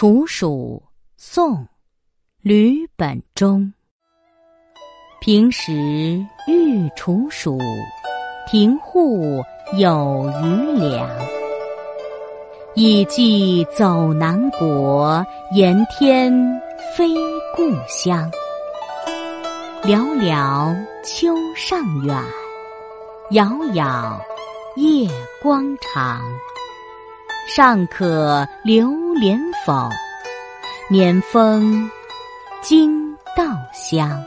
处暑，宋·吕本中。平时欲处暑，庭户有余粮。已寄走南国，言天非故乡。寥寥秋尚远，杳杳夜光长。尚可留连否？年丰金稻香。